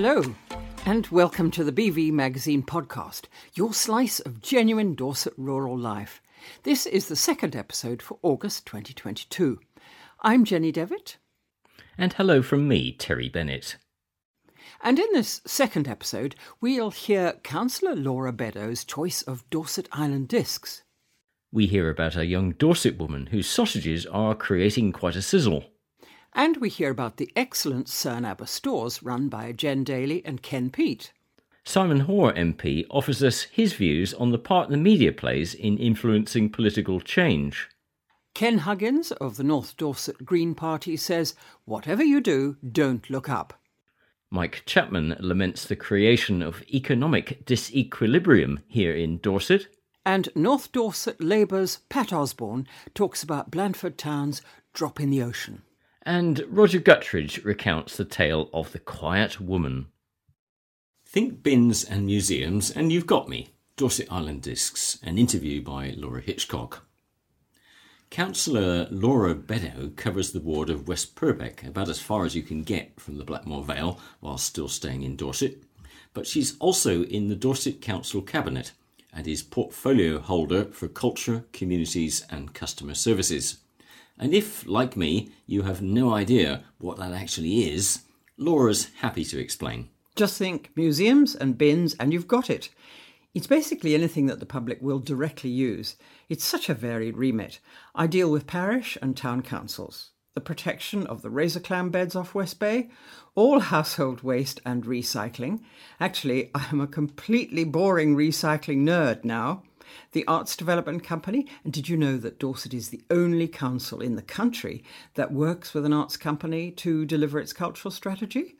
Hello, and welcome to the BV Magazine podcast, your slice of genuine Dorset rural life. This is the second episode for August 2022. I'm Jenny Devitt. And hello from me, Terry Bennett. And in this second episode, we'll hear Councillor Laura Beddow's choice of Dorset Island discs. We hear about a young Dorset woman whose sausages are creating quite a sizzle. And we hear about the excellent Cerne Abbas stores run by Jen Daly and Ken Peet. Simon Hoare MP offers us his views on the part the media plays in influencing political change. Ken Huggins of the North Dorset Green Party says, Whatever you do, don't look up. Mike Chapman laments the creation of economic disequilibrium here in Dorset. And North Dorset Labour's Pat Osborne talks about Blandford Town's drop in the ocean. And Roger Guttridge recounts the tale of the quiet woman. Think bins and museums, and you've got me. Dorset Island Discs, an interview by Laura Hitchcock. Councillor Laura Beddow covers the ward of West Purbeck, about as far as you can get from the Blackmore Vale while still staying in Dorset. But she's also in the Dorset Council Cabinet and is portfolio holder for culture, communities, and customer services. And if, like me, you have no idea what that actually is, Laura's happy to explain. Just think museums and bins, and you've got it. It's basically anything that the public will directly use. It's such a varied remit. I deal with parish and town councils, the protection of the razor clam beds off West Bay, all household waste and recycling. Actually, I am a completely boring recycling nerd now. The Arts Development Company, and did you know that Dorset is the only council in the country that works with an arts company to deliver its cultural strategy?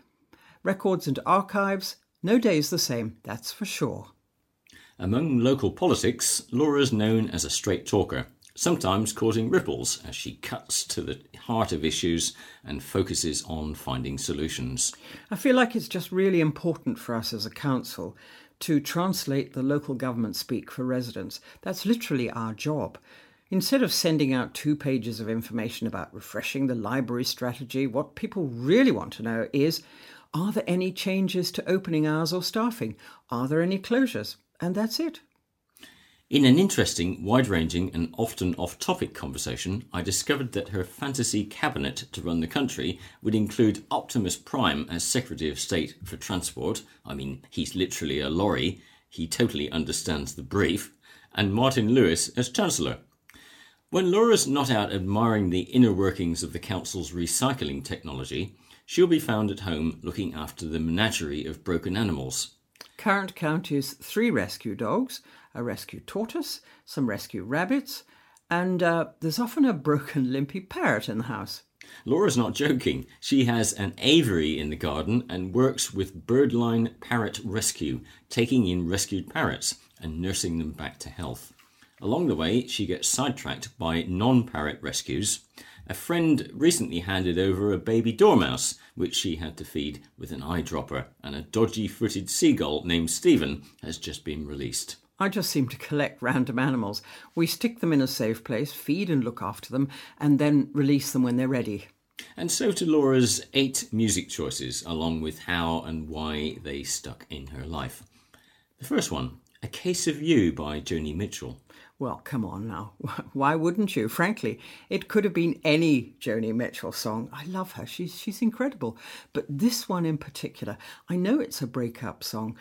Records and archives, no day is the same, that's for sure. Among local politics, Laura's known as a straight talker, sometimes causing ripples as she cuts to the heart of issues and focuses on finding solutions. I feel like it's just really important for us as a council to translate the local government speak for residents. That's literally our job. Instead of sending out two pages of information about refreshing the library strategy, what people really want to know is are there any changes to opening hours or staffing? Are there any closures? And that's it. In an interesting, wide ranging, and often off topic conversation, I discovered that her fantasy cabinet to run the country would include Optimus Prime as Secretary of State for Transport. I mean, he's literally a lorry, he totally understands the brief, and Martin Lewis as Chancellor. When Laura's not out admiring the inner workings of the Council's recycling technology, she'll be found at home looking after the menagerie of broken animals. Current count is three rescue dogs, a rescue tortoise, some rescue rabbits, and uh, there's often a broken limpy parrot in the house. Laura's not joking. She has an aviary in the garden and works with Birdline Parrot Rescue, taking in rescued parrots and nursing them back to health. Along the way, she gets sidetracked by non parrot rescues. A friend recently handed over a baby dormouse, which she had to feed with an eyedropper, and a dodgy footed seagull named Stephen has just been released. I just seem to collect random animals. We stick them in a safe place, feed and look after them, and then release them when they're ready. And so to Laura's eight music choices, along with how and why they stuck in her life. The first one, A Case of You by Joni Mitchell. Well, come on now. Why wouldn't you? Frankly, it could have been any Joni Mitchell song. I love her. She's she's incredible. But this one in particular, I know it's a breakup song,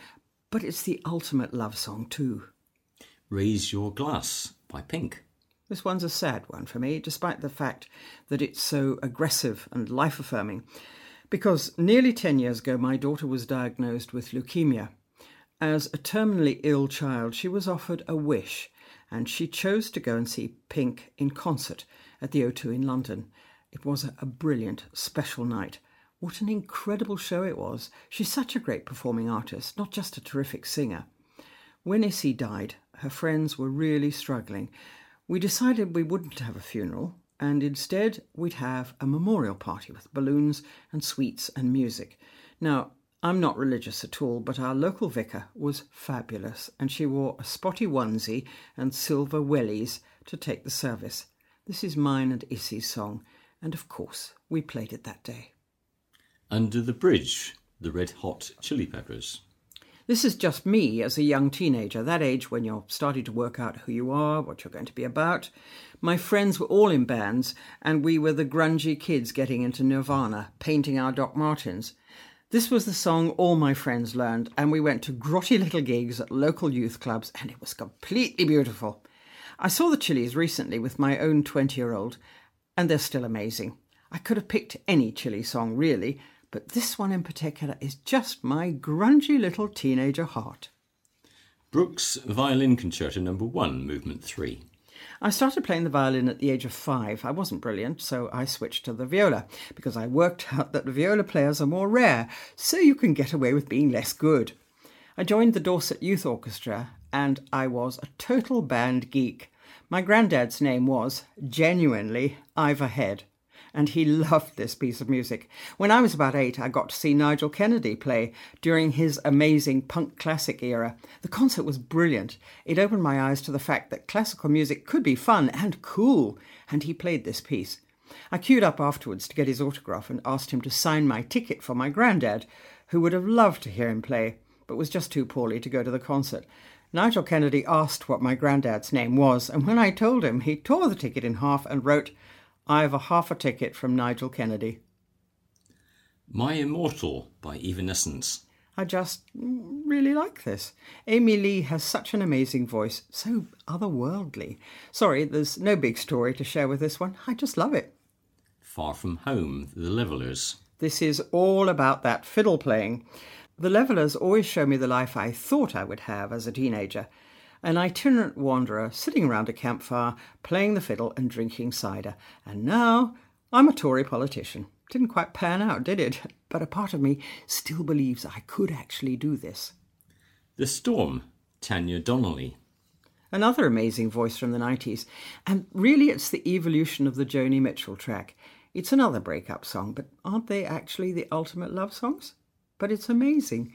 but it's the ultimate love song too. Raise Your Glass by Pink. This one's a sad one for me, despite the fact that it's so aggressive and life affirming. Because nearly 10 years ago, my daughter was diagnosed with leukemia. As a terminally ill child, she was offered a wish, and she chose to go and see Pink in concert at the O2 in London. It was a, a brilliant, special night. What an incredible show it was. She's such a great performing artist, not just a terrific singer. When Issy died, her friends were really struggling. We decided we wouldn't have a funeral, and instead we'd have a memorial party with balloons and sweets and music. Now, I'm not religious at all, but our local vicar was fabulous, and she wore a spotty onesie and silver wellies to take the service. This is mine and Issy's song, and of course we played it that day. Under the Bridge the Red Hot Chili Peppers. This is just me as a young teenager, that age when you're starting to work out who you are, what you're going to be about. My friends were all in bands, and we were the grungy kids getting into Nirvana, painting our Doc Martens. This was the song all my friends learned, and we went to grotty little gigs at local youth clubs, and it was completely beautiful. I saw the Chili's recently with my own 20 year old, and they're still amazing. I could have picked any Chili song, really, but this one in particular is just my grungy little teenager heart. Bruch's Violin Concerto Number 1, Movement 3. I started playing the violin at the age of five. I wasn't brilliant, so I switched to the viola because I worked out that the viola players are more rare, so you can get away with being less good. I joined the Dorset Youth Orchestra and I was a total band geek. My granddad's name was, genuinely, Ivor Head and he loved this piece of music. When I was about eight, I got to see Nigel Kennedy play during his amazing punk classic era. The concert was brilliant. It opened my eyes to the fact that classical music could be fun and cool, and he played this piece. I queued up afterwards to get his autograph and asked him to sign my ticket for my granddad, who would have loved to hear him play, but was just too poorly to go to the concert. Nigel Kennedy asked what my granddad's name was, and when I told him, he tore the ticket in half and wrote, I have a half a ticket from Nigel Kennedy. My Immortal by Evanescence. I just really like this. Amy Lee has such an amazing voice, so otherworldly. Sorry, there's no big story to share with this one. I just love it. Far From Home, The Levellers. This is all about that fiddle playing. The Levellers always show me the life I thought I would have as a teenager an itinerant wanderer sitting around a campfire, playing the fiddle and drinking cider. And now I'm a Tory politician. Didn't quite pan out, did it? But a part of me still believes I could actually do this. The Storm, Tanya Donelly. Another amazing voice from the 90s. And really, it's the evolution of the Joni Mitchell track. It's another breakup song, but aren't they actually the ultimate love songs? But it's amazing.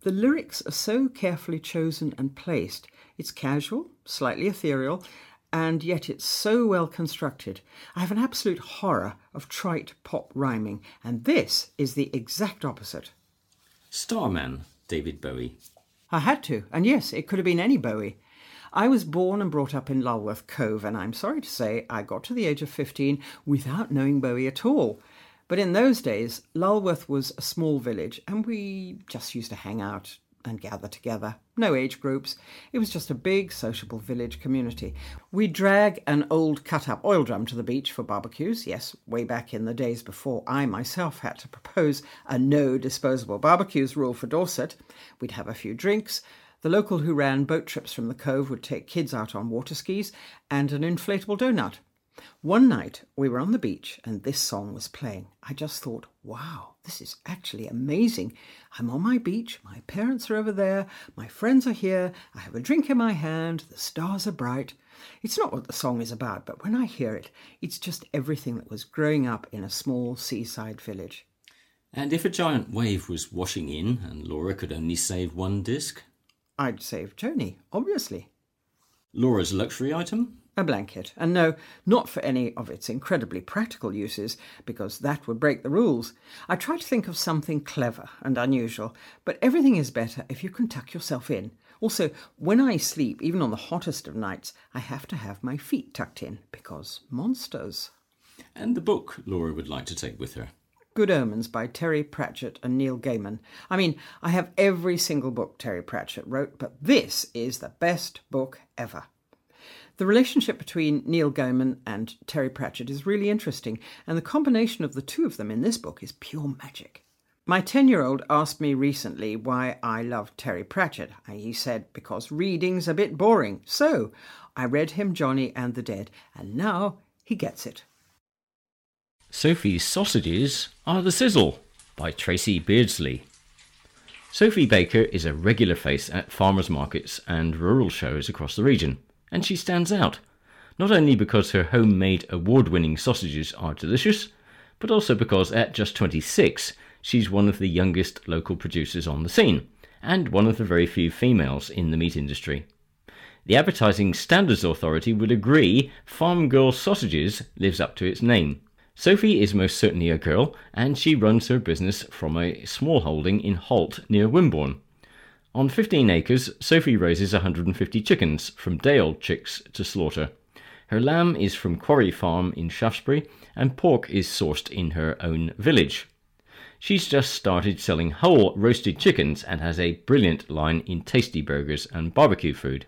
The lyrics are so carefully chosen and placed it's casual, slightly ethereal, and yet it's so well constructed. I have an absolute horror of trite pop rhyming, and this is the exact opposite. Starman, David Bowie. I had to, and yes, it could have been any Bowie. I was born and brought up in Lulworth Cove, and I'm sorry to say I got to the age of 15 without knowing Bowie at all. But in those days, Lulworth was a small village, and we just used to hang out, and gather together. No age groups. It was just a big, sociable village community. We drag an old cut up oil drum to the beach for barbecues. Yes, way back in the days before I myself had to propose a no disposable barbecues rule for Dorset. We'd have a few drinks. The local who ran boat trips from the cove would take kids out on water skis and an inflatable donut. One night we were on the beach and this song was playing. I just thought, wow, this is actually amazing. I'm on my beach, my parents are over there, my friends are here, I have a drink in my hand, the stars are bright. It's not what the song is about, but when I hear it, it's just everything that was growing up in a small seaside village. And if a giant wave was washing in and Laura could only save one disc? I'd save Joni, obviously. Laura's luxury item? A blanket, and no, not for any of its incredibly practical uses, because that would break the rules. I try to think of something clever and unusual, but everything is better if you can tuck yourself in. Also, when I sleep, even on the hottest of nights, I have to have my feet tucked in, because monsters. And the book Laura would like to take with her. Good Omens by Terry Pratchett and Neil Gaiman. I mean, I have every single book Terry Pratchett wrote, but this is the best book ever. The relationship between Neil Gaiman and Terry Pratchett is really interesting, and the combination of the two of them in this book is pure magic. My 10 year old asked me recently why I love Terry Pratchett. And he said, because reading's a bit boring. So I read him Johnny and the Dead, and now he gets it. Sophie's Sausages Are the Sizzle by Tracie Beardsley. Sophie Baker is a regular face at farmers markets and rural shows across the region and she stands out, not only because her homemade award winning sausages are delicious, but also because at just 26, she's one of the youngest local producers on the scene, and one of the very few females in the meat industry. The Advertising Standards Authority would agree Farm Girl Sausages lives up to its name. Sophie is most certainly a girl, and she runs her business from a small holding in Holt near Wimborne. On 15 acres, Sophie raises 150 chickens, from day old chicks to slaughter. Her lamb is from Quarry Farm in Shaftesbury, and pork is sourced in her own village. She's just started selling whole roasted chickens and has a brilliant line in tasty burgers and barbecue food.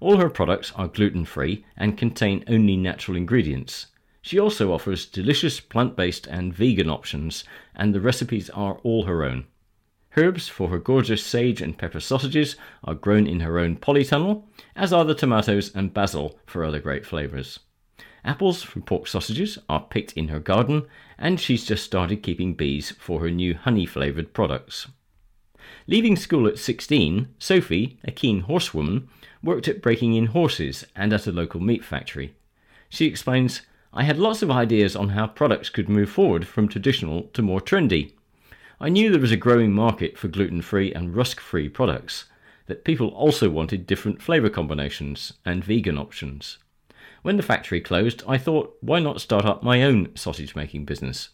All her products are gluten free and contain only natural ingredients. She also offers delicious plant based and vegan options, and the recipes are all her own. Herbs for her gorgeous sage and pepper sausages are grown in her own polytunnel, as are the tomatoes and basil for other great flavours. Apples for pork sausages are picked in her garden, and she's just started keeping bees for her new honey flavoured products. Leaving school at 16, Sophie, a keen horsewoman, worked at breaking in horses and at a local meat factory. She explains, I had lots of ideas on how products could move forward from traditional to more trendy. I knew there was a growing market for gluten free and rusk free products, that people also wanted different flavour combinations and vegan options. When the factory closed, I thought, why not start up my own sausage making business?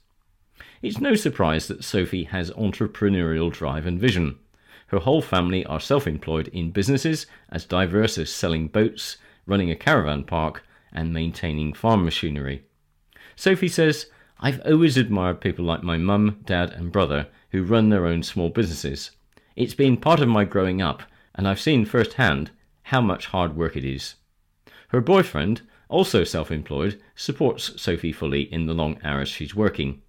It's no surprise that Sophie has entrepreneurial drive and vision. Her whole family are self employed in businesses as diverse as selling boats, running a caravan park, and maintaining farm machinery. Sophie says, I've always admired people like my mum, dad, and brother who run their own small businesses. It's been part of my growing up, and I've seen firsthand how much hard work it is. Her boyfriend, also self employed, supports Sophie fully in the long hours she's working.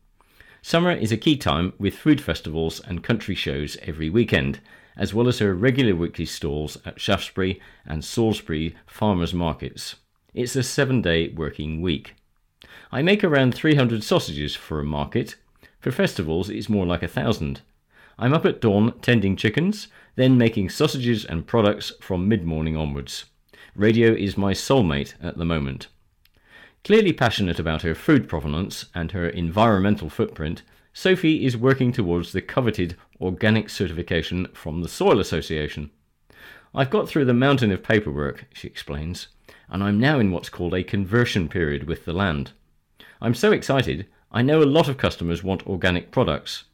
Summer is a key time with food festivals and country shows every weekend, as well as her regular weekly stalls at Shaftesbury and Salisbury farmers markets. It's a seven day working week. I make around 300 sausages for a market. For festivals, it's more like a thousand. I'm up at dawn tending chickens, then making sausages and products from mid morning onwards. Radio is my soulmate at the moment. Clearly passionate about her food provenance and her environmental footprint, Sophie is working towards the coveted organic certification from the Soil Association. I've got through the mountain of paperwork, she explains, and I'm now in what's called a conversion period with the land. I'm so excited, I know a lot of customers want organic products.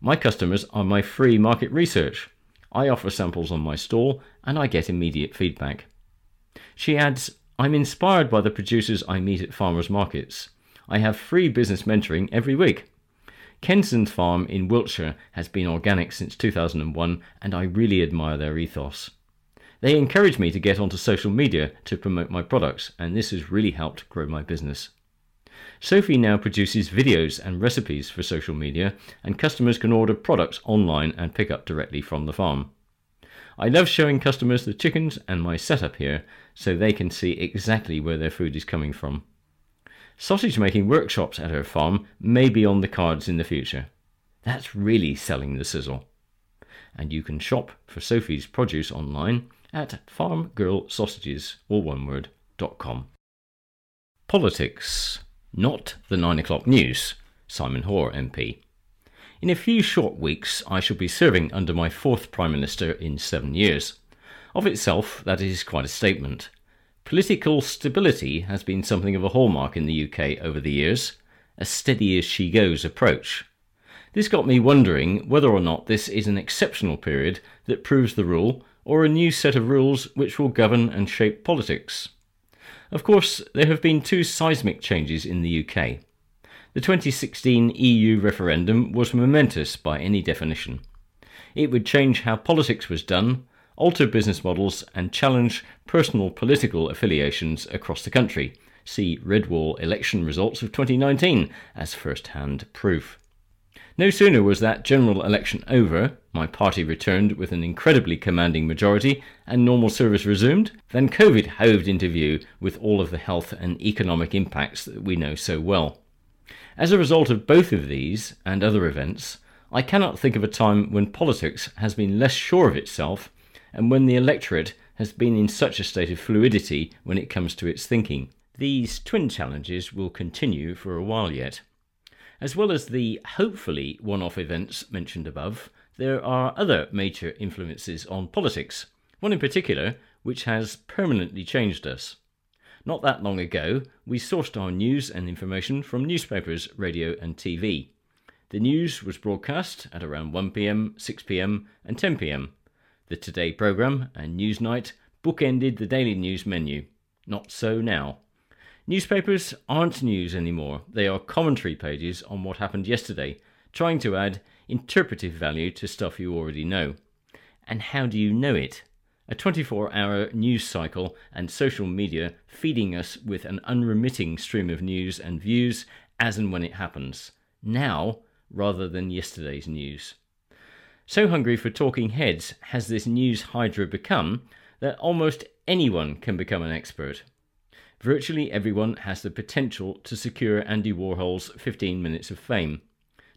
My customers are my free market research. I offer samples on my stall and I get immediate feedback. She adds, I'm inspired by the producers I meet at farmers markets. I have free business mentoring every week. Kensington Farm in Wiltshire has been organic since 2001, and I really admire their ethos. They encourage me to get onto social media to promote my products, and this has really helped grow my business. Sophie now produces videos and recipes for social media, and customers can order products online and pick up directly from the farm. I love showing customers the chickens and my setup here so they can see exactly where their food is coming from. Sausage making workshops at her farm may be on the cards in the future. That's really selling the sizzle. And you can shop for Sophie's produce online at farmgirlsausages, all one word, dot com. Politics, not the nine o'clock news. Simon Hoare, MP. In a few short weeks, I shall be serving under my fourth Prime Minister in seven years. Of itself, that is quite a statement. Political stability has been something of a hallmark in the UK over the years, a steady as she goes approach. This got me wondering whether or not this is an exceptional period that proves the rule, or a new set of rules which will govern and shape politics. Of course, there have been two seismic changes in the UK. The 2016 EU referendum was momentous by any definition. It would change how politics was done, alter business models, and challenge personal political affiliations across the country. See Redwall election results of 2019 as first hand proof. No sooner was that general election over, my party returned with an incredibly commanding majority, and normal service resumed, than COVID hove into view with all of the health and economic impacts that we know so well. As a result of both of these and other events, I cannot think of a time when politics has been less sure of itself and when the electorate has been in such a state of fluidity when it comes to its thinking. These twin challenges will continue for a while yet. As well as the hopefully one off events mentioned above, there are other major influences on politics, one in particular which has permanently changed us. Not that long ago, we sourced our news and information from newspapers, radio, and TV. The news was broadcast at around 1pm, 6pm, and 10pm. The Today programme and Newsnight bookended the daily news menu. Not so now. Newspapers aren't news anymore, they are commentary pages on what happened yesterday, trying to add interpretive value to stuff you already know. And how do you know it? A 24 hour news cycle and social media feeding us with an unremitting stream of news and views as and when it happens. Now, rather than yesterday's news. So hungry for talking heads has this news hydra become that almost anyone can become an expert. Virtually everyone has the potential to secure Andy Warhol's 15 minutes of fame.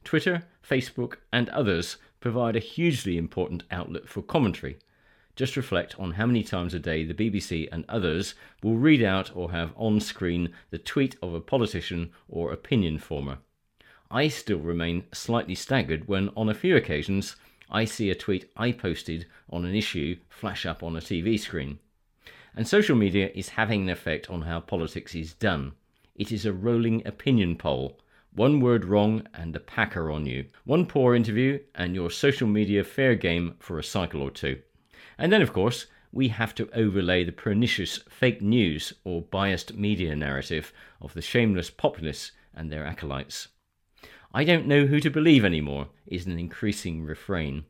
Twitter, Facebook, and others provide a hugely important outlet for commentary. Just reflect on how many times a day the BBC and others will read out or have on screen the tweet of a politician or opinion former. I still remain slightly staggered when, on a few occasions, I see a tweet I posted on an issue flash up on a TV screen. And social media is having an effect on how politics is done. It is a rolling opinion poll. One word wrong and the packer on you. One poor interview and your social media fair game for a cycle or two. And then, of course, we have to overlay the pernicious fake news or biased media narrative of the shameless populists and their acolytes. I don't know who to believe anymore is an increasing refrain.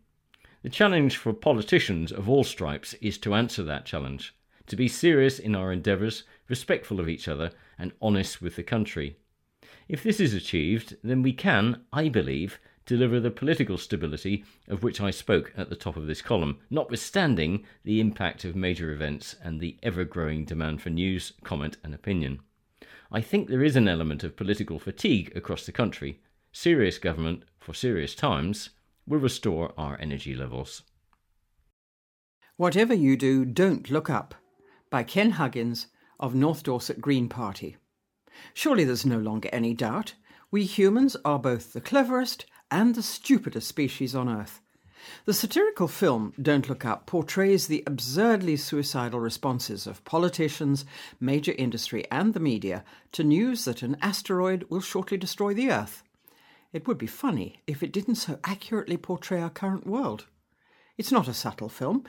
The challenge for politicians of all stripes is to answer that challenge, to be serious in our endeavours, respectful of each other, and honest with the country. If this is achieved, then we can, I believe, deliver the political stability of which I spoke at the top of this column, notwithstanding the impact of major events and the ever growing demand for news, comment, and opinion. I think there is an element of political fatigue across the country, serious government for serious times will restore our energy levels. Whatever you do, don't look up. By Ken Huggins of North Dorset Green Party. Surely there's no longer any doubt. We humans are both the cleverest and the stupidest species on Earth. The satirical film Don't Look Up portrays the absurdly suicidal responses of politicians, major industry, and the media to news that an asteroid will shortly destroy the Earth. It would be funny if it didn't so accurately portray our current world. It's not a subtle film,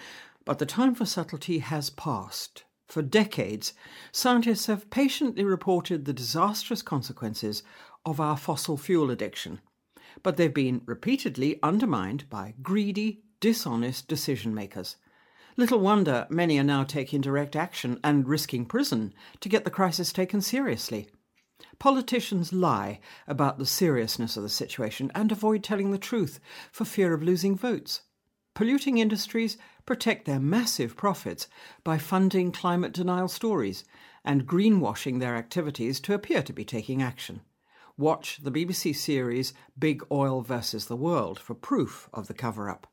but the time for subtlety has passed. For decades, scientists have patiently reported the disastrous consequences of our fossil fuel addiction, but they've been repeatedly undermined by greedy, dishonest decision makers. Little wonder many are now taking direct action and risking prison to get the crisis taken seriously. Politicians lie about the seriousness of the situation and avoid telling the truth for fear of losing votes. Polluting industries protect their massive profits by funding climate denial stories and greenwashing their activities to appear to be taking action. Watch the BBC series Big Oil versus the World for proof of the cover up.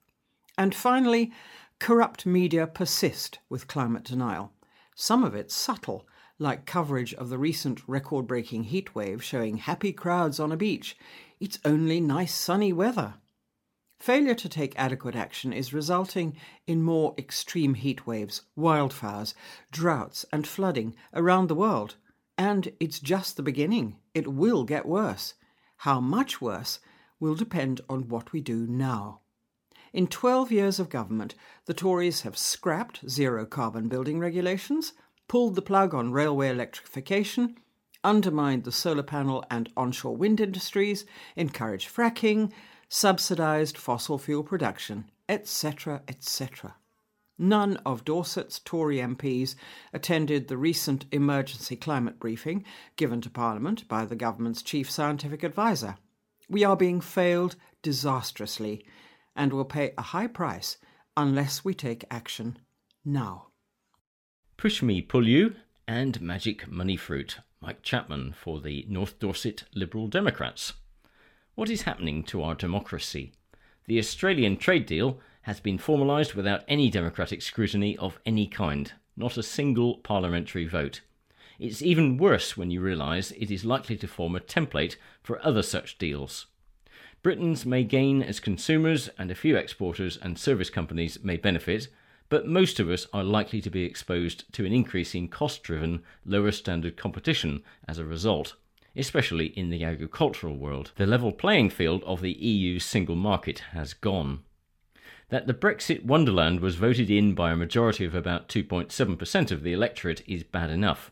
And finally, corrupt media persist with climate denial. Some of it subtle like coverage of the recent record breaking heatwave showing happy crowds on a beach. It's only nice sunny weather. Failure to take adequate action is resulting in more extreme heat waves, wildfires, droughts, and flooding around the world. And it's just the beginning. It will get worse. How much worse will depend on what we do now. In 12 years of government, the Tories have scrapped zero carbon building regulations, pulled the plug on railway electrification, undermined the solar panel and onshore wind industries, encouraged fracking, subsidised fossil fuel production, etc., etc. None of Dorset's Tory MPs attended the recent emergency climate briefing given to Parliament by the government's chief scientific adviser. We are being failed disastrously and will pay a high price unless we take action now. Push Me Pull You and Magic Money Fruit, Mike Chapman for the North Dorset Liberal Democrats. What is happening to our democracy? The Australian trade deal has been formalised without any democratic scrutiny of any kind, not a single parliamentary vote. It's even worse when you realise it is likely to form a template for other such deals. Britons may gain as consumers, and a few exporters and service companies may benefit, but most of us are likely to be exposed to an increase in cost driven, lower standard competition as a result, especially in the agricultural world. The level playing field of the EU's single market has gone. That the Brexit wonderland was voted in by a majority of about 2.7% of the electorate is bad enough.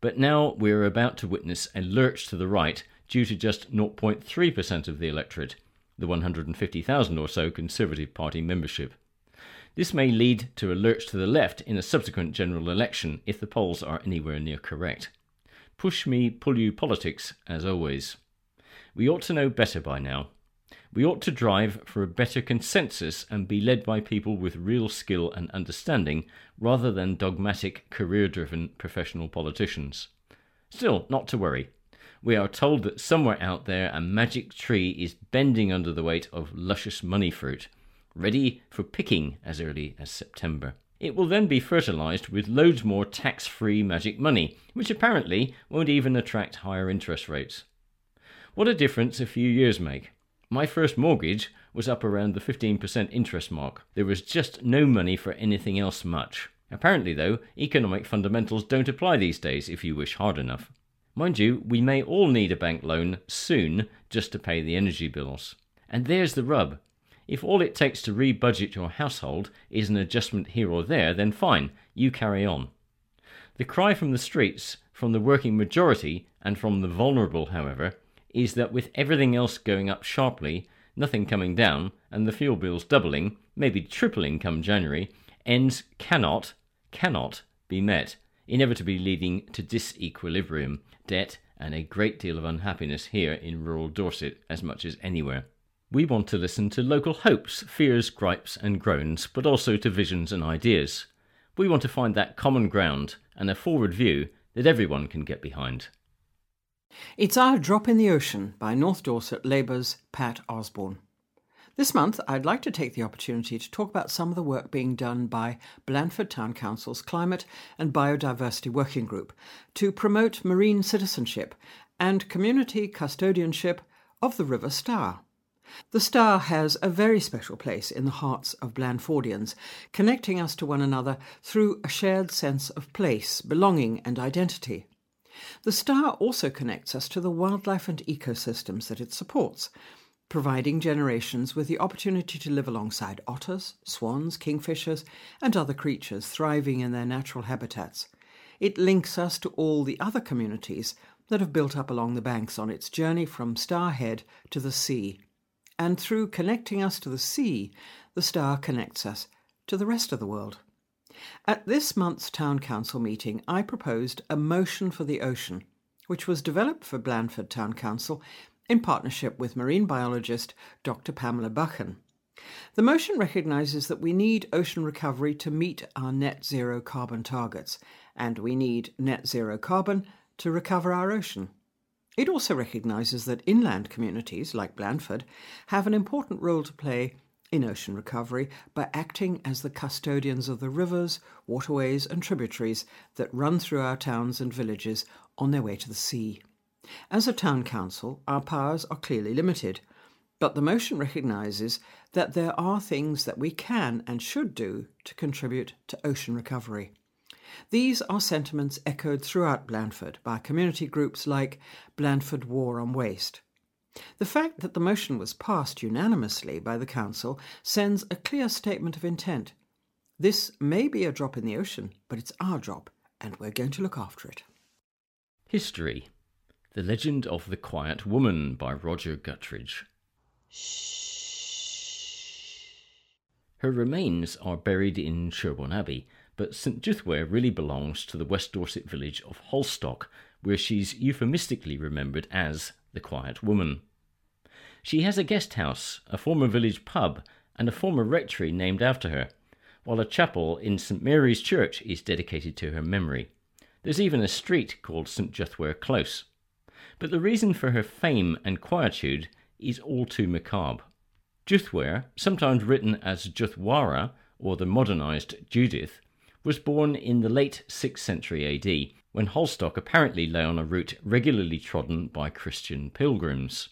But now we are about to witness a lurch to the right due to just 0.3% of the electorate, the 150,000 or so Conservative Party membership. This may lead to a lurch to the left in a subsequent general election if the polls are anywhere near correct. Push me, pull you politics, as always. We ought to know better by now. We ought to drive for a better consensus and be led by people with real skill and understanding rather than dogmatic, career driven professional politicians. Still, not to worry. We are told that somewhere out there a magic tree is bending under the weight of luscious money fruit ready for picking as early as September. It will then be fertilised with loads more tax free magic money, which apparently won't even attract higher interest rates. What a difference a few years make. My first mortgage was up around the 15% interest mark. There was just no money for anything else much. Apparently, though, economic fundamentals don't apply these days if you wish hard enough. Mind you, we may all need a bank loan soon just to pay the energy bills. And there's the rub. If all it takes to rebudget your household is an adjustment here or there, then fine, you carry on. The cry from the streets, from the working majority, and from the vulnerable, however, is that with everything else going up sharply, nothing coming down, and the fuel bills doubling, maybe tripling come January, ends cannot, cannot be met, inevitably leading to disequilibrium, debt, and a great deal of unhappiness here in rural Dorset as much as anywhere. We want to listen to local hopes, fears, gripes, and groans, but also to visions and ideas. We want to find that common ground and a forward view that everyone can get behind. It's Our Drop in the Ocean by North Dorset Labour's Pat Osborne. This month, I'd like to take the opportunity to talk about some of the work being done by Blandford Town Council's Climate and Biodiversity Working Group to promote marine citizenship and community custodianship of the River Stour. The Stour has a very special place in the hearts of Blandfordians, connecting us to one another through a shared sense of place, belonging, and identity. The Stour also connects us to the wildlife and ecosystems that it supports, providing generations with the opportunity to live alongside otters, swans, kingfishers, and other creatures thriving in their natural habitats. It links us to all the other communities that have built up along the banks on its journey from Stourhead to the sea and through connecting us to the sea, the Stour connects us to the rest of the world. At this month's Town Council meeting, I proposed a motion for the ocean, which was developed for Blandford Town Council in partnership with marine biologist Dr. Pamela Buchan. The motion recognises that we need ocean recovery to meet our net zero carbon targets, and we need net zero carbon to recover our ocean. It also recognises that inland communities, like Blandford, have an important role to play in ocean recovery by acting as the custodians of the rivers, waterways, and tributaries that run through our towns and villages on their way to the sea. As a town council, our powers are clearly limited, but the motion recognises that there are things that we can and should do to contribute to ocean recovery. These are sentiments echoed throughout Blandford by community groups like Blandford War on Waste. The fact that the motion was passed unanimously by the Council sends a clear statement of intent. This may be a drop in the ocean, but it's our drop, and we're going to look after it. History The Legend of the Quiet Woman by Roger Guttridge. Her remains are buried in Sherborne Abbey, but St Juthware really belongs to the West Dorset village of Halstock, where she's euphemistically remembered as the Quiet Woman. She has a guest house, a former village pub, and a former rectory named after her, while a chapel in St Mary's Church is dedicated to her memory. There's even a street called St Juthware Close. But the reason for her fame and quietude is all too macabre. Juthware, sometimes written as Juthwara or the modernized Judith, was born in the late 6th century AD, when Halstock apparently lay on a route regularly trodden by Christian pilgrims.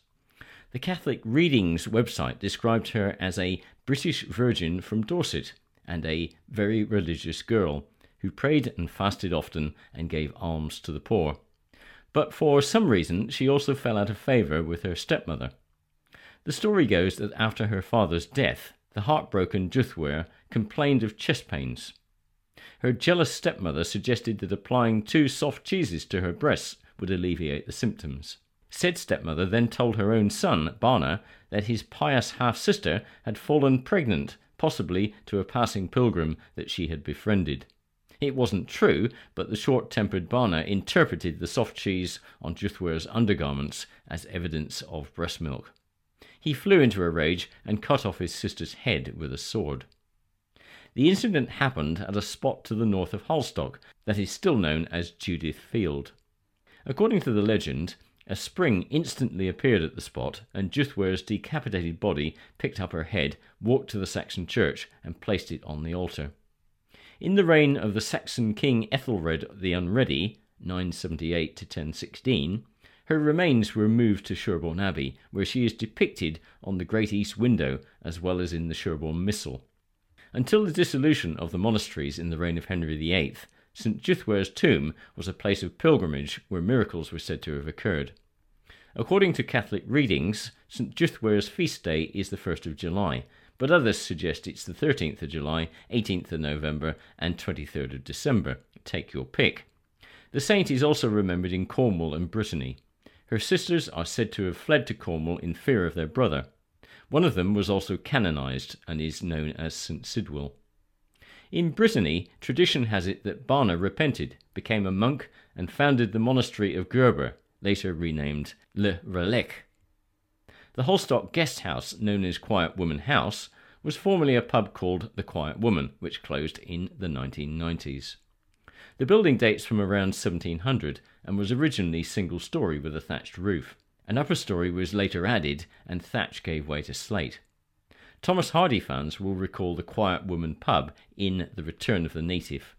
The Catholic Readings website described her as a British virgin from Dorset, and a very religious girl who prayed and fasted often and gave alms to the poor. But for some reason, she also fell out of favour with her stepmother. The story goes that after her father's death, the heartbroken Juthwer complained of chest pains. Her jealous stepmother suggested that applying two soft cheeses to her breasts would alleviate the symptoms. Said stepmother then told her own son, Barna, that his pious half sister had fallen pregnant, possibly to a passing pilgrim that she had befriended. It wasn't true, but the short tempered Barna interpreted the soft cheese on Juthwer's undergarments as evidence of breast milk. He flew into a rage and cut off his sister's head with a sword. The incident happened at a spot to the north of Halstock that is still known as Judith Field. According to the legend, a spring instantly appeared at the spot, and Juthwer's decapitated body picked up her head, walked to the Saxon church, and placed it on the altar. In the reign of the Saxon king Ethelred the Unready, 978 to 1016, her remains were moved to Sherborne Abbey, where she is depicted on the great east window as well as in the Sherborne Missal. Until the dissolution of the monasteries in the reign of Henry VIII, St. Juthwer's tomb was a place of pilgrimage where miracles were said to have occurred. According to Catholic readings, St. Juthwer's feast day is the 1st of July, but others suggest it's the 13th of July, 18th of November, and 23rd of December. Take your pick. The saint is also remembered in Cornwall and Brittany. Her sisters are said to have fled to Cornwall in fear of their brother. One of them was also canonized and is known as St. Sidwell. In Brittany, tradition has it that Barna repented, became a monk, and founded the monastery of Gerber, later renamed Le Relec. The Halstock guest house, known as Quiet Woman House, was formerly a pub called The Quiet Woman, which closed in the 1990s. The building dates from around 1700 and was originally single story with a thatched roof. An upper story was later added and thatch gave way to slate. Thomas Hardy fans will recall the Quiet Woman pub in The Return of the Native.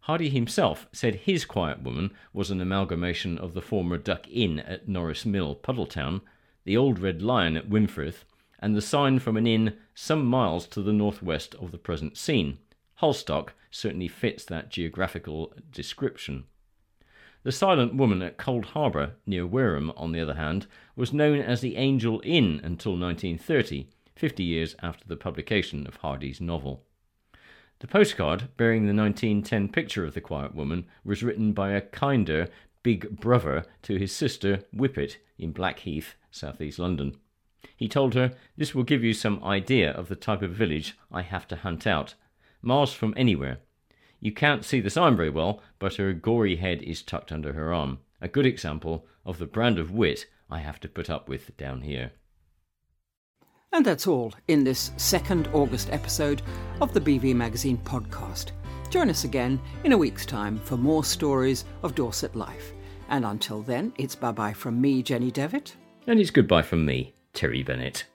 Hardy himself said his Quiet Woman was an amalgamation of the former Duck Inn at Norris Mill, Puddletown, the Old Red Lion at Winfrith, and the sign from an inn some miles to the northwest of the present scene. Halstock certainly fits that geographical description. The Silent Woman at Cold Harbour, near Wareham, on the other hand, was known as the Angel Inn until 1930, 50 years after the publication of Hardy's novel. The postcard, bearing the 1910 picture of the Quiet Woman, was written by a kinder big brother to his sister Whippet in Blackheath, southeast London. He told her, This will give you some idea of the type of village I have to hunt out. Miles from anywhere. You can't see the sign very well, but her gory head is tucked under her arm. A good example of the brand of wit I have to put up with down here. And that's all in this second August episode of the BV Magazine podcast. Join us again in a week's time for more stories of Dorset life. And until then, it's bye bye from me, Jenny Devitt. And it's goodbye from me, Terry Bennett.